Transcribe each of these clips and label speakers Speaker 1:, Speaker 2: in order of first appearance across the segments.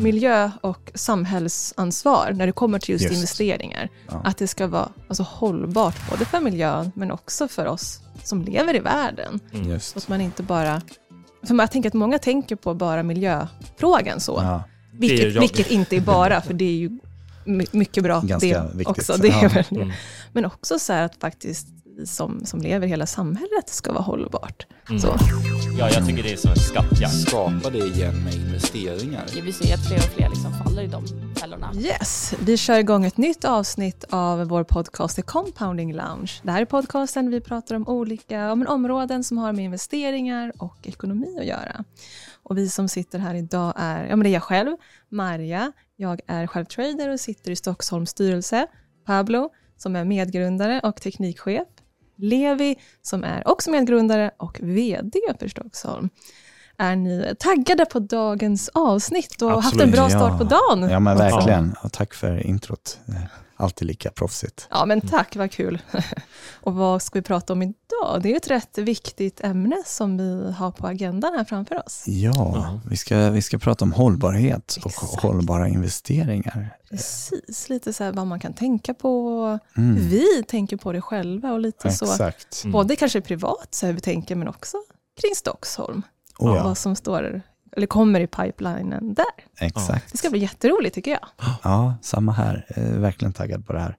Speaker 1: miljö och samhällsansvar när det kommer till just,
Speaker 2: Just.
Speaker 1: investeringar.
Speaker 2: Ja.
Speaker 1: Att det ska vara alltså, hållbart både för miljön men också för oss som lever i världen. Så
Speaker 2: Just.
Speaker 1: att man inte bara... För jag tänker att många tänker på bara miljöfrågan så.
Speaker 2: Ja.
Speaker 1: Vilket, vilket inte är bara, för det är ju my- mycket bra
Speaker 2: Ganska
Speaker 1: det
Speaker 2: viktigt.
Speaker 1: också. Det är
Speaker 2: Ja.
Speaker 1: väl det.
Speaker 3: Mm.
Speaker 1: Men också så här att faktiskt vi som, som lever hela samhället ska vara hållbart.
Speaker 3: Mm.
Speaker 1: Så.
Speaker 4: Ja, jag tycker det är som en skattjakt.
Speaker 5: skapa det igen med investeringar.
Speaker 6: Vi ser att fler och fler liksom faller i de fällorna.
Speaker 1: Yes, vi kör igång ett nytt avsnitt av vår podcast The Compounding Lounge. Det här är podcasten där vi pratar om olika om områden som har med investeringar och ekonomi att göra. Och vi som sitter här idag är, ja men det är jag själv, Marja, jag är själv trader och sitter i Stockholms styrelse, Pablo som är medgrundare och teknikchef, Levi som är också medgrundare och VD för Stockholm. Är ni taggade på dagens avsnitt och haft en bra start på dagen?
Speaker 2: Ja, men verkligen. Och tack för introt. Alltid lika proffsigt.
Speaker 1: Ja, men tack, vad kul. och vad ska vi prata om idag? Det är ju ett rätt viktigt ämne som vi har på agendan här framför oss.
Speaker 2: Ja, vi ska, vi ska prata om hållbarhet och
Speaker 1: Exakt.
Speaker 2: hållbara investeringar.
Speaker 1: Precis, lite så här vad man kan tänka på,
Speaker 2: Mm.
Speaker 1: vi tänker på det själva och lite så,
Speaker 2: Exakt.
Speaker 3: Mm.
Speaker 1: både kanske privat, så hur vi tänker, men också kring Stockholm.
Speaker 2: Oh, ja,
Speaker 1: Vad som står, eller kommer i pipelinen där.
Speaker 2: exakt.
Speaker 1: Det ska bli jätteroligt tycker jag.
Speaker 2: Ja, samma här. Eh, verkligen taggad på det här.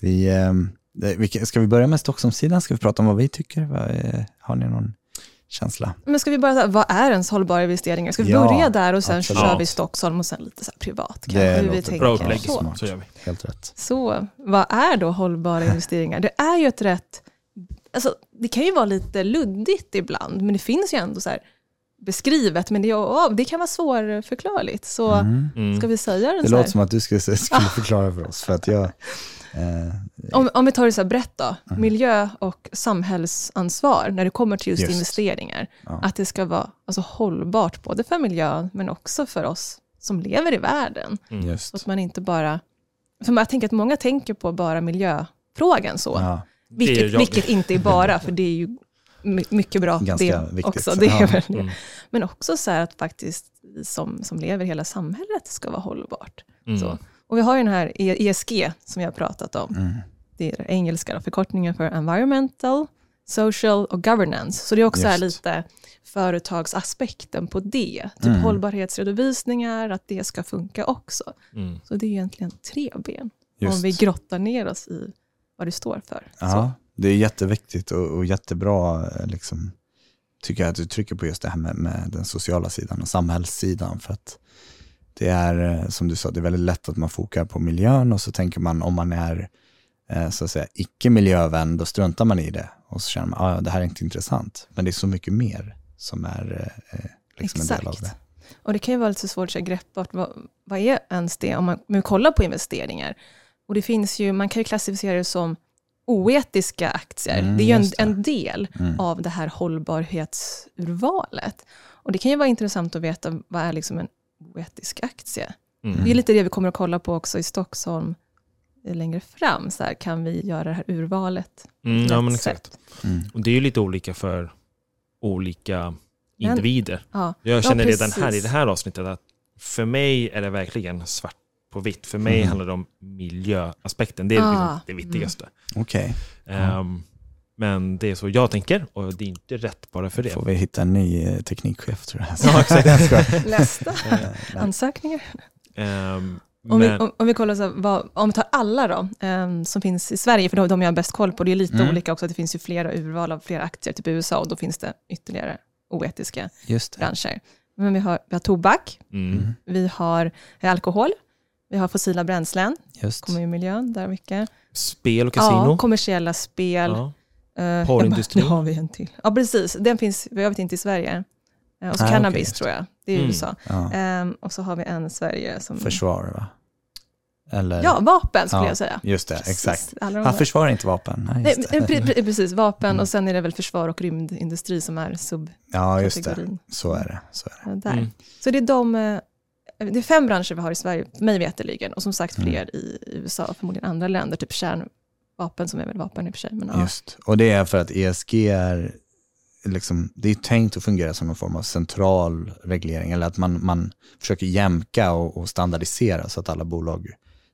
Speaker 2: Vi, eh, det- vilka- ska vi börja med Stockholmssidan? Ska vi prata om vad vi tycker? Har ni någon känsla?
Speaker 1: Men ska vi bara, vad är ens hållbara investeringar? Ska vi
Speaker 2: Ja,
Speaker 1: börja där och sen
Speaker 2: absolut.
Speaker 1: kör vi Stockholm och sen lite så här privat?
Speaker 2: Det
Speaker 1: Kanske, hur vi tänker
Speaker 3: Bra upplägg,
Speaker 1: så.
Speaker 2: Smart.
Speaker 3: så gör vi.
Speaker 2: Helt rätt.
Speaker 1: Så vad är då hållbara investeringar? Det är ju ett rätt... Alltså, det kan ju vara lite luddigt ibland, men det finns ju ändå så här beskrivet, men det, ja, det kan vara svårförklarligt. Så
Speaker 2: Mm.
Speaker 3: Mm.
Speaker 1: ska vi säga den
Speaker 2: Det
Speaker 1: så här?
Speaker 2: låter som att du skulle, skulle förklara för oss, för att jag... Eh,
Speaker 1: Om, om vi tar det så här brett då,
Speaker 2: Mm.
Speaker 1: miljö och samhällsansvar när det kommer till just,
Speaker 2: Just.
Speaker 1: investeringar.
Speaker 2: Ja.
Speaker 1: Att det ska vara alltså, hållbart både för miljön, men också för oss som lever i världen.
Speaker 3: Mm.
Speaker 2: just.
Speaker 1: Så att man inte bara... För jag tänker att många tänker på bara miljöfrågan så.
Speaker 2: Ja,
Speaker 1: Vilket, vilket inte är bara, för det är ju my- mycket bra
Speaker 2: Ganska
Speaker 1: det
Speaker 2: viktigt.
Speaker 1: också. Det är väl det.
Speaker 3: Mm.
Speaker 1: Men också så här att faktiskt vi som, som lever i hela samhället ska vara hållbart.
Speaker 3: Mm.
Speaker 1: Så. Och vi har ju den här E- ESG som vi har pratat om.
Speaker 2: mm.
Speaker 1: Det är engelska då, förkortningen för environmental, social och governance. Så det är också här lite företagsaspekten på det. Typ
Speaker 2: Mm.
Speaker 1: hållbarhetsredovisningar, att det ska funka också.
Speaker 3: Mm.
Speaker 1: Så det är egentligen tre ben.
Speaker 2: Just.
Speaker 1: Om vi grottar ner oss i vad det står för. Så.
Speaker 2: Ja, det är jätteviktigt och, och jättebra, eh, liksom, tycker jag att du trycker på just det här med, med den sociala sidan och samhällssidan. För att det är, eh, som du sa, det är väldigt lätt att man fokar på miljön och så tänker man om man är eh, så att säga icke-miljövän, då struntar man i det. Och så känner man, ah, det här är inte intressant. Men det är så mycket mer som är eh, liksom en del av det.
Speaker 1: Och det kan ju vara lite svårt att greppbart, vad, vad är ens det om man, man kollar på investeringar? Och det finns ju, man kan ju klassificera det som oetiska aktier.
Speaker 2: Mm,
Speaker 1: det är ju en, en del
Speaker 2: Mm.
Speaker 1: av det här hållbarhetsurvalet. Och det kan ju vara intressant att veta vad är liksom en oetisk aktie?
Speaker 3: Mm.
Speaker 1: Det är lite det vi kommer att kolla på också i Stockholm längre fram. Så här, kan vi göra det här urvalet?
Speaker 3: Mm, ja, men exakt.
Speaker 2: Mm.
Speaker 3: Och det är ju lite olika för olika
Speaker 1: Men-
Speaker 3: individer.
Speaker 1: Ja,
Speaker 3: Jag känner redan
Speaker 1: precis.
Speaker 3: här i det här avsnittet att för mig är det verkligen svart på vitt. För mig
Speaker 2: Mm.
Speaker 3: handlar det om miljöaspekten. Det är
Speaker 1: Ah,
Speaker 3: liksom det viktigaste.
Speaker 2: Okej,
Speaker 3: Ehm, men det är så jag tänker och det är inte rätt bara för det.
Speaker 2: får vi hitta en ny eh, teknikchef tror jag.
Speaker 3: Ja, exakt.
Speaker 1: Nästa.
Speaker 2: Eh.
Speaker 1: Ansökningar.
Speaker 3: Ehm,
Speaker 1: Om, vi, om, om vi kollar så här, vad, om vi tar alla då, ehm, som finns i Sverige, för de, de jag har bäst koll på, det är lite
Speaker 2: Mm.
Speaker 1: olika också, det finns ju flera urval av flera aktier, typ i USA, och då finns det ytterligare oetiska
Speaker 2: Just det.
Speaker 1: branscher. Men vi har, vi har tobak,
Speaker 3: mm,
Speaker 2: Mm.
Speaker 1: vi har alkohol, vi har fossila bränslen,
Speaker 2: Just.
Speaker 1: kommer ju miljön där mycket.
Speaker 3: spel och kasino.
Speaker 1: Ja, kommersiella spel.
Speaker 3: Ja.
Speaker 1: eh,
Speaker 3: Porrindustrin.
Speaker 1: Nu har vi en till. Ja, precis. Den finns, jag vet inte i Sverige. Eh, Och så
Speaker 2: Ah,
Speaker 1: cannabis
Speaker 2: just
Speaker 1: tror jag, det är
Speaker 3: Mm.
Speaker 1: USA.
Speaker 2: Ja.
Speaker 1: Ehm, och så har vi en Sverige som...
Speaker 2: Försvar va? Eller?
Speaker 1: Ja, vapen skulle
Speaker 2: Ja,
Speaker 1: jag säga.
Speaker 2: Just det,
Speaker 1: Precis.
Speaker 2: exakt.
Speaker 1: De
Speaker 2: Han
Speaker 1: där.
Speaker 2: försvarar inte vapen. Nej,
Speaker 1: Nej,
Speaker 2: just
Speaker 1: men,
Speaker 2: det.
Speaker 1: pre- pre- precis, vapen
Speaker 2: Mm.
Speaker 1: och sen är det väl försvar och rymdindustri som är
Speaker 2: Ja, just det.
Speaker 1: subkategorin
Speaker 2: Så är det. Så är det.
Speaker 1: där.
Speaker 3: Mm.
Speaker 1: Så det är de, eh, det är fem branscher vi har i Sverige, mig veterligen, och som sagt
Speaker 2: Mm.
Speaker 1: fler i USA och förmodligen andra länder, typ kärnvapen som är väl vapen i och för sig. Men, ja.
Speaker 2: Just. Och det är för att ESG är liksom, det är tänkt att fungera som någon form av central reglering eller att man, man försöker jämka och, och standardisera så att alla bolag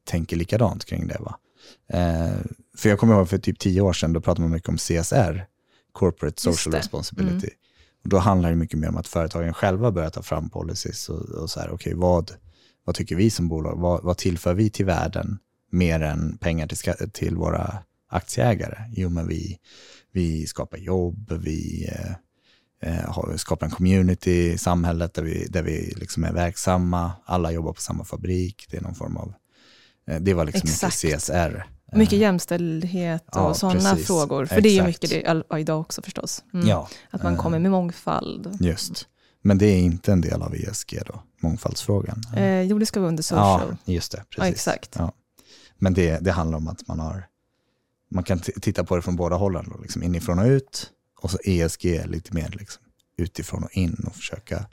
Speaker 2: tänker likadant kring det. Va? Eh, för jag kommer ihåg för typ tio år sedan, då pratade man mycket om CSR, Corporate Social. Responsibility. Och då handlar det mycket mer om att företagen själva börjar ta fram policies och, och så här, okej, vad, vad tycker vi som bolag? Vad, vad tillför vi till världen mer än pengar till, till våra aktieägare? Jo, men vi, vi skapar jobb, vi eh, eh, skapar en community i samhället där vi, där vi liksom är verksamma, alla jobbar på samma fabrik, det är någon form av, eh, det var liksom
Speaker 1: Exakt.
Speaker 2: mycket CSR.
Speaker 1: Mycket jämställdhet och
Speaker 2: Ja,
Speaker 1: sådana frågor. För det är ju
Speaker 2: Exakt.
Speaker 1: mycket det idag också förstås. Mm.
Speaker 2: Ja,
Speaker 1: Att man
Speaker 2: eh,
Speaker 1: kommer med mångfald.
Speaker 2: Just. Men det är inte en del av ESG då, mångfaldsfrågan.
Speaker 1: Eh, jo, det ska vara under social.
Speaker 2: Ja, just det. Precis.
Speaker 1: Ja, exakt.
Speaker 2: Ja. Men det, det handlar om att man har, man kan titta på det från båda hållen, då, liksom inifrån och ut. Och så ESG lite mer liksom utifrån och in och försöka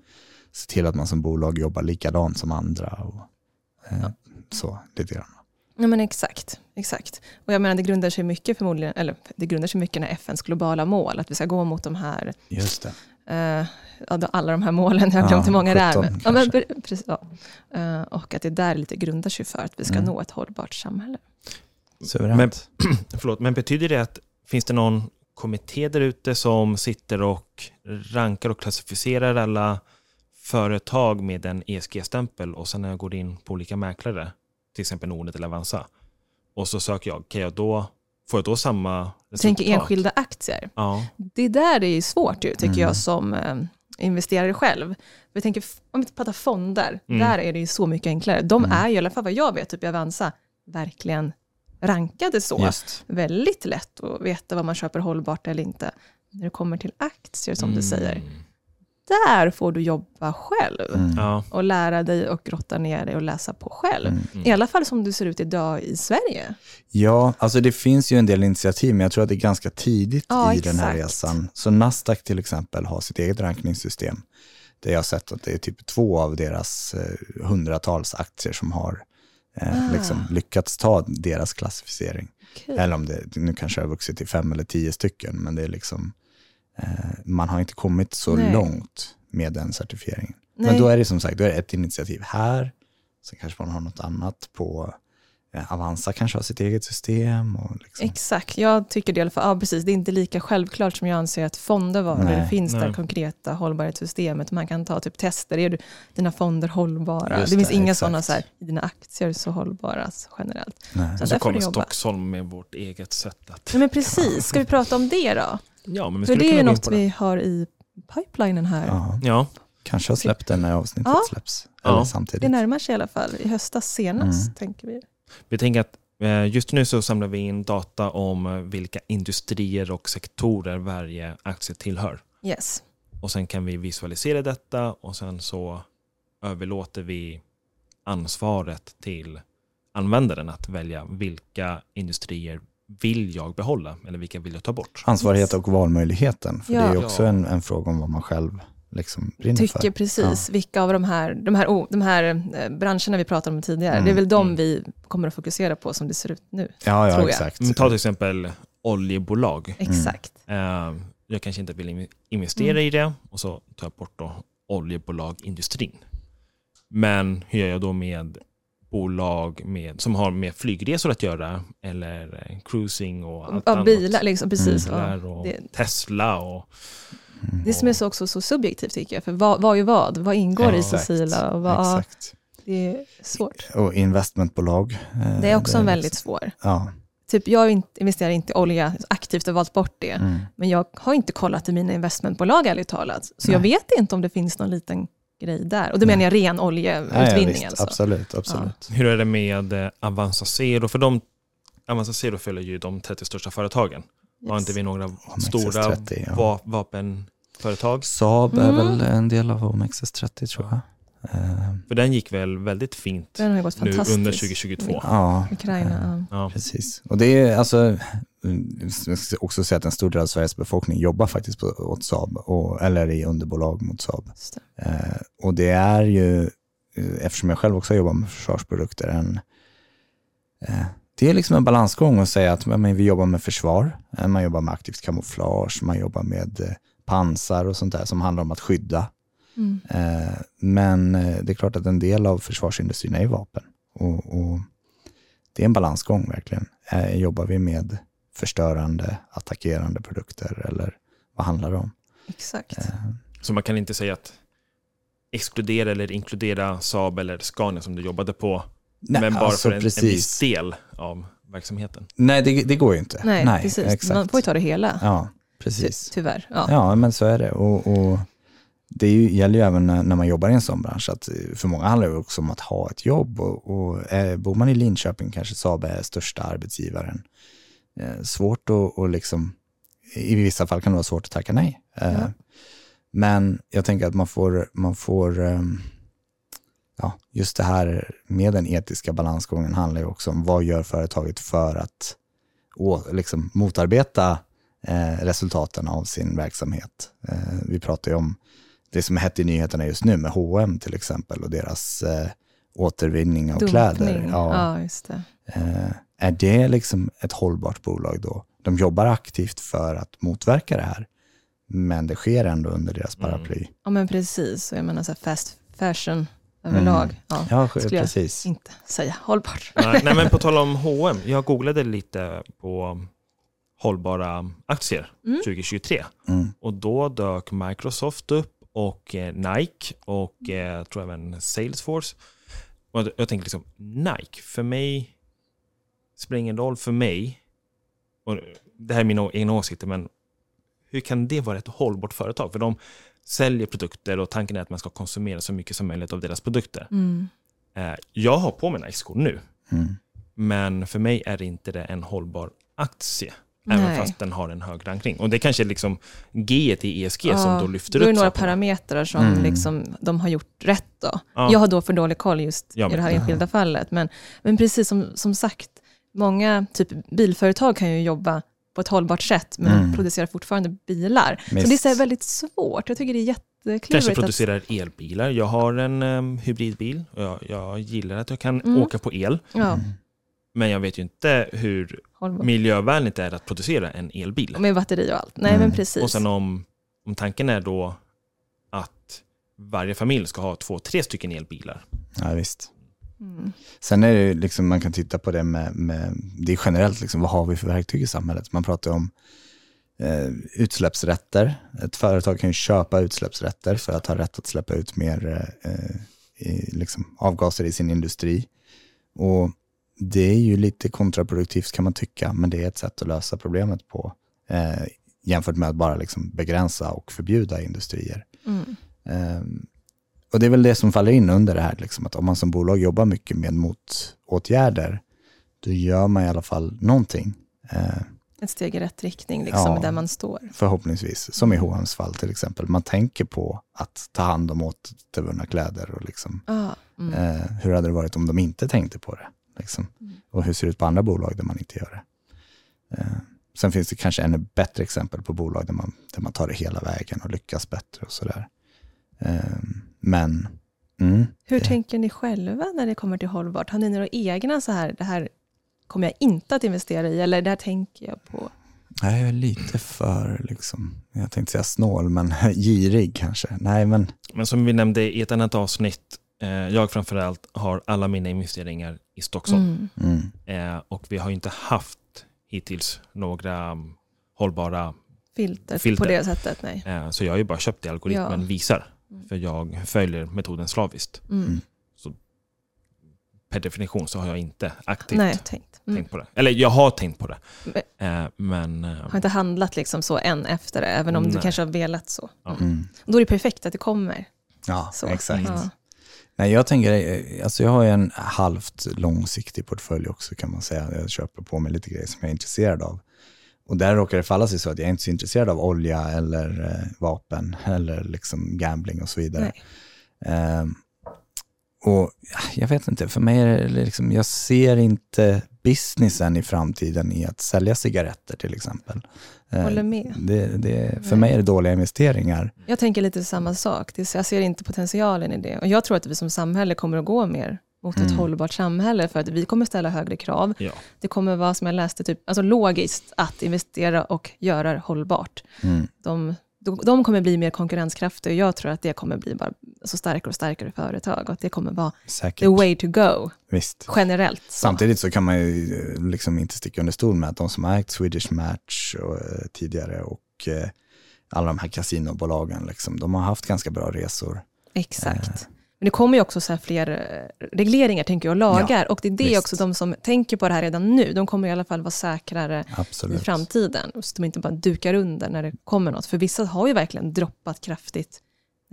Speaker 2: se till att man som bolag jobbar likadant som andra. Och, eh, Så, lite grann.
Speaker 1: Ja, men exakt, exakt. Och jag menar, det grundar sig mycket förmodligen, eller det grundar sig mycket när FNs globala mål, att vi ska gå mot de här,
Speaker 2: Just det.
Speaker 1: eh, alla de här målen, jag har glömt hur många det är.
Speaker 2: 17
Speaker 1: Men, ja, men, precis, ja. Eh, och att det där lite grundar sig för att vi ska
Speaker 2: Mm.
Speaker 1: nå ett hållbart samhälle.
Speaker 2: Suveränt.
Speaker 3: Men- Förlåt, men betyder det att finns det någon kommitté där ute som sitter och rankar och klassificerar alla företag med en ESG-stämpel och sen när jag går in på olika mäklare, till exempel Nordnet eller Avanza, och så söker jag, kan jag då, får jag då samma resultat?
Speaker 1: Tänker enskilda aktier.
Speaker 3: Ja,
Speaker 1: Det där är ju svårt ju, tycker
Speaker 2: Mm.
Speaker 1: jag som eh, investerare själv. Vi tänker, om vi pratar fonder,
Speaker 3: Mm.
Speaker 1: där är det ju så mycket enklare. De
Speaker 2: Mm.
Speaker 1: är ju, i alla fall vad jag vet, typ i Avanza, verkligen rankade så.
Speaker 2: Just.
Speaker 1: Väldigt lätt att veta vad man köper hållbart eller inte. När det kommer till aktier, som du
Speaker 3: Mm.
Speaker 1: säger, där får du jobba själv.
Speaker 2: Mm.
Speaker 3: Ja,
Speaker 1: Och lära dig och grotta ner dig och läsa på själv.
Speaker 2: Mm.
Speaker 1: I alla fall som du ser ut idag i Sverige.
Speaker 2: Ja, alltså det finns ju en del initiativ, men jag tror att det är ganska tidigt
Speaker 1: Ja,
Speaker 2: i den här
Speaker 1: exakt.
Speaker 2: resan. Så Nasdaq till exempel har sitt eget rankningssystem. Där jag har sett att det är typ två av deras eh, hundratals aktier som har eh,
Speaker 1: Ah.
Speaker 2: liksom lyckats ta deras klassificering.
Speaker 1: Okej.
Speaker 2: Eller om det nu kanske har vuxit till fem eller tio stycken, men det är liksom, man har inte kommit så
Speaker 1: Nej.
Speaker 2: långt med den certifieringen.
Speaker 1: Nej.
Speaker 2: Men då är det som sagt, då är det ett initiativ här, sen kanske man har något annat på eh, Avanza kanske har sitt eget system. Och liksom.
Speaker 1: Exakt, jag tycker det i alla fall. Ja, precis. Det är inte lika självklart som jag anser att fonder var.
Speaker 2: Nej.
Speaker 1: det finns där
Speaker 3: Nej.
Speaker 1: konkreta hållbarhetssystemet. Man kan ta typ tester. Är du, dina fonder hållbara?
Speaker 2: Just
Speaker 1: det finns
Speaker 2: det,
Speaker 1: inga sådana så här, dina aktier så hållbara så generellt.
Speaker 2: Nej.
Speaker 1: Så
Speaker 3: så kommer. Stockholm med vårt eget sätt att...
Speaker 1: Nej, men precis, ska vi prata om det då?
Speaker 3: Ja, men vi
Speaker 1: För det är något
Speaker 3: det.
Speaker 1: vi har i pipelinen här.
Speaker 2: Ja,
Speaker 3: Ja,
Speaker 2: kanske har släppt den när avsnittet
Speaker 1: Ja.
Speaker 2: släpps.
Speaker 3: Ja.
Speaker 2: Eller
Speaker 1: Det
Speaker 2: samtidigt.
Speaker 1: närmar sig i alla fall. I höstas senast,
Speaker 2: Mm.
Speaker 1: tänker vi.
Speaker 3: vi tänker att eh, just nu så samlar vi in data om eh, vilka industrier och sektorer varje aktie tillhör.
Speaker 1: Yes.
Speaker 3: Och sen kan vi visualisera detta och sen så överlåter vi ansvaret till användaren att välja vilka industrier vill jag behålla eller vilka vill jag ta bort.
Speaker 2: Ansvarighet och valmöjligheten. För
Speaker 1: Ja.
Speaker 2: det är också
Speaker 3: Ja.
Speaker 2: en, en fråga om vad man själv liksom brinner
Speaker 1: Tycker
Speaker 2: för.
Speaker 1: precis vilka av de här, de här, oh, de här eh, branscherna vi pratade om tidigare,
Speaker 2: Mm,
Speaker 1: det är väl de
Speaker 3: mm.
Speaker 1: vi kommer att fokusera på som det ser ut nu.
Speaker 2: Ja, ja
Speaker 1: tror jag.
Speaker 2: exakt.
Speaker 3: Men ta till exempel oljebolag.
Speaker 1: Exakt.
Speaker 3: Eh, Jag kanske inte vill in- investera i det och så tar jag bort då oljebolagsindustrin. Men hur gör jag då med bolag med, som har med flygresor att göra eller eh, cruising och allt
Speaker 1: Ja,
Speaker 3: annat.
Speaker 1: bilar, liksom, precis.
Speaker 2: Mm.
Speaker 3: Bilar och
Speaker 1: Det-
Speaker 3: Tesla och
Speaker 1: Det som är så också så subjektivt tycker jag, för vad, vad är vad? Vad ingår
Speaker 3: Ja,
Speaker 1: i. Cecilia? Och vad, ja,
Speaker 2: Exakt.
Speaker 1: det är svårt.
Speaker 2: Och investmentbolag. eh,
Speaker 1: Det är också en
Speaker 2: liksom-
Speaker 1: väldigt svår.
Speaker 2: Ja.
Speaker 1: Typ, jag investerar inte i olja aktivt och valt bort det,
Speaker 2: Mm.
Speaker 1: men jag har inte kollat i mina investmentbolag ärligt talat. Så jag
Speaker 2: Nej.
Speaker 1: vet inte om det finns någon liten grej där. Och det
Speaker 2: Nej.
Speaker 1: menar jag ren
Speaker 2: Ja, ja,
Speaker 1: oljeutvinning
Speaker 2: visst.
Speaker 1: alltså.
Speaker 2: Absolut, absolut.
Speaker 3: hur är det med eh, Avanza Zero? För de, Avanza Zero följer ju de 30 största företagen. Har inte vi några stora
Speaker 2: OMXS30, ja.
Speaker 3: va- vapenföretag?
Speaker 2: Saab är
Speaker 1: Mm.
Speaker 2: väl en del av OMXS30 tror jag. Eh,
Speaker 3: För den gick väl väldigt fint
Speaker 1: Den har ju gått
Speaker 3: nu
Speaker 1: fantastiskt.
Speaker 3: under 2022.
Speaker 2: Ja,
Speaker 1: Ukraina, ja.
Speaker 3: Ja.
Speaker 2: precis. Och det är alltså, mm, jag ska också säga att en stor del av Sveriges befolkning jobbar faktiskt på, åt Saab, och, eller i underbolag mot Saab.
Speaker 1: Det.
Speaker 2: Eh, och det är ju, eh, eftersom jag själv också jobbar med försvarsprodukter, en, eh, det är liksom en balansgång att säga att men vi jobbar med försvar, eh, man jobbar med aktivt kamouflage, man jobbar med eh, pansar och sånt där som handlar om att skydda.
Speaker 1: Mm.
Speaker 2: Eh, men eh, det är klart att en del av försvarsindustrin är vapen. Och, och det är en balansgång verkligen. Eh, jobbar vi med förstörande, attackerande produkter eller vad handlar det om?
Speaker 1: Exakt.
Speaker 2: Eh,
Speaker 3: Så man kan inte säga att exkludera eller inkludera Saab eller Scania som du jobbade på,
Speaker 2: nej,
Speaker 3: men bara
Speaker 2: alltså
Speaker 3: för en, en viss del av verksamheten.
Speaker 2: Nej, det, det går ju inte.
Speaker 1: Nej, precis.
Speaker 2: exakt.
Speaker 1: Man får ju ta det hela.
Speaker 2: Ja,
Speaker 1: Ty,
Speaker 2: precis.
Speaker 1: tyvärr. Ja.
Speaker 2: Ja, men så är det. Och, och det ju, gäller ju även när, när man jobbar i en sån bransch, att för många handlar det också om att ha ett jobb. Och, och är, bor man i Linköping kanske Saab är största arbetsgivaren. Eh, svårt att och liksom, i vissa fall kan det vara svårt att tacka nej. Eh,
Speaker 1: Ja.
Speaker 2: Men jag tänker att man får, man får ehm, ja, just det här med den etiska balansgången handlar ju också om vad gör företaget för att å, liksom, motarbeta eh, resultaten av sin verksamhet. Eh, vi pratar ju om det som är hett i nyheterna just nu med H&M till exempel och deras eh, återvinning av kläder.
Speaker 1: Dumpning.
Speaker 2: Ja.
Speaker 1: Ja, just det.
Speaker 2: Eh, är det liksom ett hållbart bolag då? De jobbar aktivt för att motverka det här, men det sker ändå under deras
Speaker 3: Mm.
Speaker 2: paraply.
Speaker 1: Ja, men precis. Och jag menar så här fast fashion överlag.
Speaker 2: Mm.
Speaker 1: Ja,
Speaker 2: Ja,
Speaker 1: skulle jag
Speaker 2: precis.
Speaker 1: inte säga hållbart.
Speaker 3: Nej, nej, men på tal om H&M, jag googlade lite på hållbara aktier
Speaker 1: Mm.
Speaker 3: 2023
Speaker 2: Mm.
Speaker 3: och då dök Microsoft upp och eh, Nike och eh, jag tror även Salesforce. Och jag, tänker liksom Nike, för mig spelar ingen roll för mig. Och det här är mina egna åsikter, men hur kan det vara ett hållbart företag? För de säljer produkter och tanken är att man ska konsumera så mycket som möjligt av deras produkter.
Speaker 1: Mm.
Speaker 3: Eh, Jag har på mig Nike-skor nu,
Speaker 2: Mm.
Speaker 3: men för mig är inte det en hållbar aktie. Även
Speaker 1: Nej.
Speaker 3: fast den har en hög rankning. Och det kanske är liksom G i ESG som
Speaker 1: Ja,
Speaker 3: då lyfter
Speaker 1: Då är
Speaker 3: upp
Speaker 1: det några
Speaker 3: sakerna.
Speaker 1: parametrar som
Speaker 2: Mm.
Speaker 1: liksom, de har gjort rätt då.
Speaker 3: Ja.
Speaker 1: Jag har då för dålig koll just
Speaker 3: Jag
Speaker 1: i det här
Speaker 2: med.
Speaker 1: enskilda fallet. Men, men precis som, som sagt, många typ bilföretag kan ju jobba på ett hållbart sätt, men
Speaker 2: Mm.
Speaker 1: producerar fortfarande bilar. Så
Speaker 2: Visst.
Speaker 1: det är så väldigt svårt. Jag tycker det är jätteklurigt.
Speaker 3: Kanske
Speaker 1: att-
Speaker 3: producerar elbilar. Jag har en um, hybridbil jag, jag gillar att jag kan
Speaker 1: Mm.
Speaker 3: åka på el.
Speaker 1: Ja,
Speaker 2: Mm.
Speaker 3: Men jag vet ju inte hur miljövänligt det är att producera en elbil.
Speaker 1: Med batteri och allt. Nej,
Speaker 2: Mm.
Speaker 1: men precis.
Speaker 3: Och sen om, om tanken är då att varje familj ska ha två, tre stycken elbilar.
Speaker 2: Ja, visst.
Speaker 1: Mm.
Speaker 2: Sen är det ju liksom, man kan titta på det med, med det är generellt, liksom, vad har vi för verktyg i samhället? Man pratar om eh, utsläppsrätter. Ett företag kan ju köpa utsläppsrätter för att ha rätt att släppa ut mer eh, i, liksom, avgaser i sin industri. Och det är ju lite kontraproduktivt kan man tycka, men det är ett sätt att lösa problemet på. Eh, jämfört med att bara liksom begränsa och förbjuda industrier.
Speaker 1: Mm.
Speaker 2: Ehm, och det är väl det som faller in under det här, liksom, att om man som bolag jobbar mycket med motåtgärder, då gör man i alla fall någonting. Eh,
Speaker 1: Ett steg i rätt riktning, liksom,
Speaker 2: Ja.
Speaker 1: där man står.
Speaker 2: förhoppningsvis, som i H&M's fall till exempel. Man tänker på att ta hand om återvunna kläder och liksom,
Speaker 1: Ah, mm.
Speaker 2: eh, hur hade det varit om de inte tänkte på det? Liksom?
Speaker 1: Mm.
Speaker 2: Och hur ser det ut på andra bolag där man inte gör det? Eh, sen finns det kanske ännu bättre exempel på bolag där man, där man tar det hela vägen och lyckas bättre och sådär. Eh, men, mm,
Speaker 1: Hur
Speaker 2: det-
Speaker 1: tänker ni själva när det kommer till hållbart? Har ni några egna så här, det här kommer jag inte att investera i, eller det här tänker jag på?
Speaker 2: jag är lite för, liksom, jag tänkte säga snål, men girig kanske. Nej, men
Speaker 3: Men som vi nämnde i ett annat avsnitt, eh, jag framförallt har alla mina investeringar i Stockholm.
Speaker 1: Mm.
Speaker 2: mm,
Speaker 3: Eh, och vi har ju inte haft hittills några hållbara,
Speaker 1: Filter,
Speaker 3: Filter.
Speaker 1: på det sättet, nej.
Speaker 3: eh, så jag har ju bara köpt det algoritmen
Speaker 1: Ja.
Speaker 3: visar.
Speaker 1: Mm.
Speaker 3: För jag följer metoden slaviskt.
Speaker 1: Mm.
Speaker 2: Mm.
Speaker 3: Per definition så har jag inte aktivt
Speaker 1: Nej, tänkt. Mm.
Speaker 3: tänkt på det. Eller jag har tänkt på det.
Speaker 1: Men-
Speaker 3: Eh, men eh,
Speaker 1: Har inte handlat liksom så än efter det, även om du
Speaker 3: Nej.
Speaker 1: kanske har velat så.
Speaker 3: Ja.
Speaker 2: mm.
Speaker 1: Då är det perfekt att det kommer.
Speaker 2: ja,
Speaker 1: Så.
Speaker 2: exakt.
Speaker 1: Ja.
Speaker 2: Nej, jag tänker, eh, alltså jag har ju en halvt långsiktig portfölj också kan man säga. Jag köper på mig lite grejer som jag är intresserad av. Och där råkar det falla sig så att jag är inte så intresserad av olja eller eh, vapen eller liksom gambling och så vidare. Ehm, och ja, jag vet inte, för mig är det liksom, jag ser inte businessen i framtiden i att sälja cigaretter till exempel. Eh,
Speaker 1: Håller med.
Speaker 2: Det, det, för
Speaker 1: Nej.
Speaker 2: mig är det dåliga investeringar.
Speaker 1: Jag tänker lite samma sak. Jag ser inte potentialen i det. Och jag tror att vi som samhälle kommer att gå mer mot ett
Speaker 2: Mm.
Speaker 1: hållbart samhälle, för att vi kommer ställa högre krav.
Speaker 3: ja.
Speaker 1: Det kommer vara, som jag läste, typ, alltså logiskt att investera och göra hållbart.
Speaker 2: Mm.
Speaker 1: De de, kommer bli mer konkurrenskraftiga och jag tror att det kommer bli bara så starkare och starkare företag och att det kommer vara
Speaker 2: Säkert.
Speaker 1: the way to go
Speaker 2: Visst.
Speaker 1: generellt. Så.
Speaker 2: Samtidigt så kan man ju eh, liksom inte sticka under stol med att de som har ägt Swedish Match och, eh, tidigare och eh, alla de här kasinobolagen, liksom, de har haft ganska bra resor.
Speaker 1: Exakt. Men det kommer ju också så fler eh, regleringar tänker jag, och lagar. och det är det
Speaker 2: visst.
Speaker 1: också, de som tänker på det här redan nu, de kommer i alla fall vara säkrare i
Speaker 2: Absolut.
Speaker 1: framtiden. Så de inte bara dukar under när det kommer något. För vissa har ju verkligen droppat kraftigt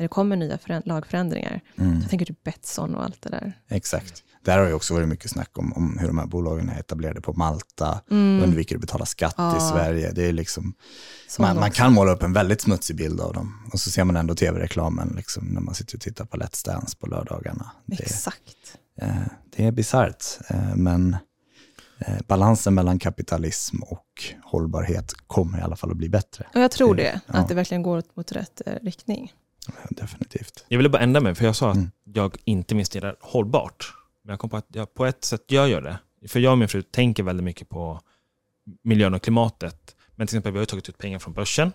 Speaker 1: när det kommer nya förä- lagförändringar.
Speaker 2: Mm,
Speaker 1: Jag tänker typ Betsson och allt det där.
Speaker 2: exakt. Där har ju också varit mycket snack om, om hur de här bolagen är etablerade på Malta,
Speaker 1: Mm.
Speaker 2: undviker att betala skatt i
Speaker 1: Ja.
Speaker 2: Sverige. Det är liksom, man, man kan måla upp en väldigt smutsig bild av dem. Och så ser man ändå tv-reklamen liksom, när man sitter och tittar på Let's Dance på lördagarna. Det,
Speaker 1: Exakt.
Speaker 2: eh, det är bisarrt, eh, men eh, balansen mellan kapitalism och hållbarhet kommer i alla fall att bli bättre.
Speaker 1: Och jag tror
Speaker 2: Det-
Speaker 1: det,
Speaker 2: ja.
Speaker 1: att det verkligen går åt rätt eh, riktning.
Speaker 2: Definitivt.
Speaker 3: Jag ville bara ändra mig, för jag sa att
Speaker 2: Mm.
Speaker 3: jag inte investerar hållbart. Men jag kom på att jag på ett sätt jag gör det. För jag och min fru tänker väldigt mycket på miljön och klimatet. Men till exempel, vi har ju tagit ut pengar från börsen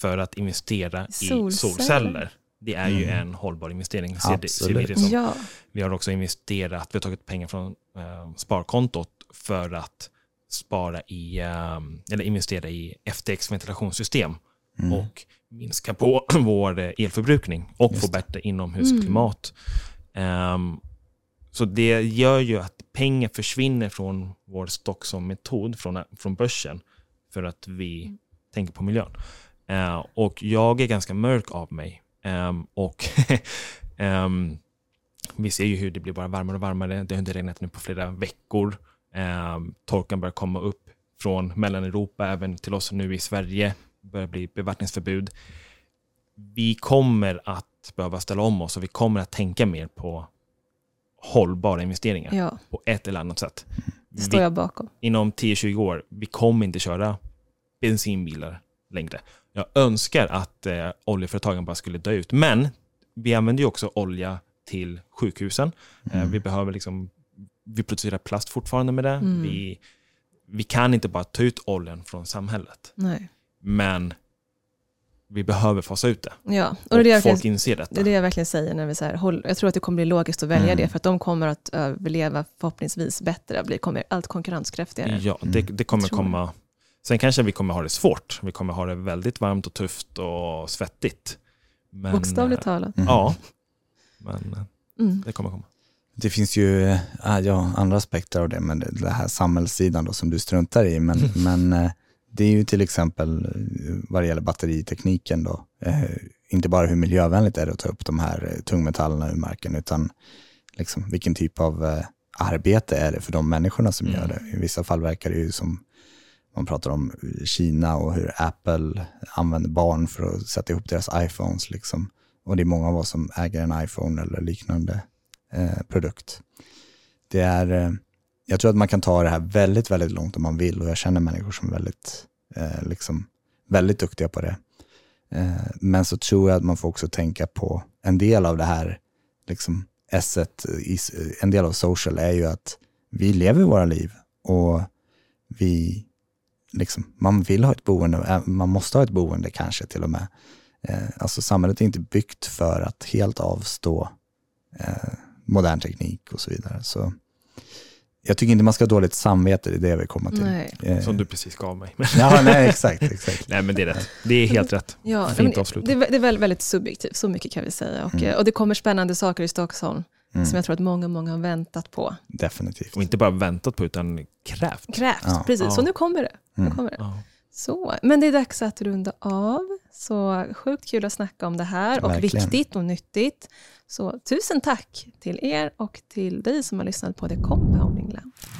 Speaker 3: för att investera i
Speaker 1: Solceller.
Speaker 3: solceller. Det är ju
Speaker 2: Mm.
Speaker 3: en hållbar investering. Ser det, ser vi,
Speaker 2: Absolut.
Speaker 3: det som.
Speaker 1: Ja,
Speaker 3: vi har också investerat, vi har tagit pengar från eh, sparkontot för att spara i, eh, eller investera i FTX ventilationssystem
Speaker 2: Mm.
Speaker 3: och minska på vår eh, elförbrukning och
Speaker 2: Just
Speaker 3: få bättre inomhusklimat. Ehm, så det gör ju att pengar försvinner från vår stock som metod från, från börsen för att vi tänker på miljön. Eh, och jag är ganska mörk av mig. Ehm, och ehm, vi ser ju hur det blir bara varmare och varmare. Det har inte regnat nu på flera veckor. Um, torkan börjar komma upp från Mellaneuropa, även till oss nu i Sverige. Börjar bli bevattningsförbud. Vi kommer att behöva ställa om oss och vi kommer att tänka mer på hållbara investeringar
Speaker 1: ja,
Speaker 3: på ett eller annat sätt.
Speaker 1: det står
Speaker 3: Vi,
Speaker 1: jag bakom.
Speaker 3: inom 10-20 år, vi kommer inte köra bensinbilar längre. Jag önskar att eh, oljeföretagen bara skulle dö ut. Men vi använder ju också olja till sjukhusen. Eh,
Speaker 2: Mm.
Speaker 3: vi behöver liksom, vi producerar plast fortfarande med det.
Speaker 1: Mm.
Speaker 3: Vi, vi kan inte bara ta ut oljan från samhället.
Speaker 1: Nej.
Speaker 3: Men vi behöver fasa ut det.
Speaker 1: Ja, och
Speaker 3: Och,
Speaker 1: det är det jag
Speaker 3: folk
Speaker 1: verkligen,
Speaker 3: inser
Speaker 1: det
Speaker 3: detta.
Speaker 1: är det jag verkligen säger när vi så här, håll, jag tror att det kommer bli logiskt att välja
Speaker 2: Mm.
Speaker 1: det, för att de kommer att överleva förhoppningsvis bättre, bli kommer allt konkurrenskraftigare.
Speaker 3: Ja, det, det kommer komma. Sen kanske vi kommer ha det svårt. Vi kommer ha det väldigt varmt och tufft och svettigt. Men,
Speaker 1: Bokstavligt
Speaker 3: eh,
Speaker 1: talat.
Speaker 2: Mm.
Speaker 3: Ja, men eh,
Speaker 1: Mm.
Speaker 3: det kommer komma.
Speaker 2: Det finns ju eh, ja, andra aspekter av det, men det det här samhällssidan då, som du struntar i. Men, men det är ju till exempel eh, vad det gäller batteritekniken då, eh, inte bara hur miljövänligt det är att ta upp de här eh, tungmetallerna ur marken, utan liksom, vilken typ av eh, arbete är det för de människorna som
Speaker 3: Mm.
Speaker 2: gör det. I vissa fall verkar det ju som, man pratar om Kina och hur Apple använder barn för att sätta ihop deras iPhones. Liksom. Och det är många av oss som äger en iPhone eller liknande eh, produkt. Det är, jag tror att man kan ta det här väldigt, väldigt långt om man vill och jag känner människor som är väldigt, eh, liksom, väldigt duktiga på det. Eh, men så tror jag att man får också tänka på en del av det här, liksom, esset, eh, en del av social är ju att vi lever våra liv och vi, liksom, man vill ha ett boende, eh, man måste ha ett boende kanske till och med. Eh, alltså samhället är inte byggt för att helt avstå eh, modern teknik och så vidare. Så jag tycker inte man ska ha dåligt samvete, det är det jag vill komma till.
Speaker 1: Nej.
Speaker 2: Eh,
Speaker 3: Som du precis gav mig.
Speaker 2: Ja, nej, exakt, exakt.
Speaker 3: Nej, men det är rätt. Det är helt rätt.
Speaker 1: Ja,
Speaker 3: Fint avslut.
Speaker 1: det, är- det är väl väldigt subjektivt, så mycket kan vi säga. Och,
Speaker 2: Mm.
Speaker 1: eh, och det kommer spännande saker i Stockholm,
Speaker 2: Mm,
Speaker 1: som jag tror att många, många har väntat på.
Speaker 2: definitivt.
Speaker 3: Och inte bara väntat på, utan krävt.
Speaker 1: Krävt,
Speaker 2: Ja.
Speaker 1: precis.
Speaker 3: Ja.
Speaker 1: Så nu kommer det. Nu
Speaker 2: Mm.
Speaker 1: kommer det.
Speaker 3: Ja.
Speaker 1: Så, men det är dags att runda av. Så sjukt kul att snacka om det här och
Speaker 2: Verkligen.
Speaker 1: viktigt och nyttigt. Så tusen tack till er och till dig som har lyssnat på The Compounding Lounge.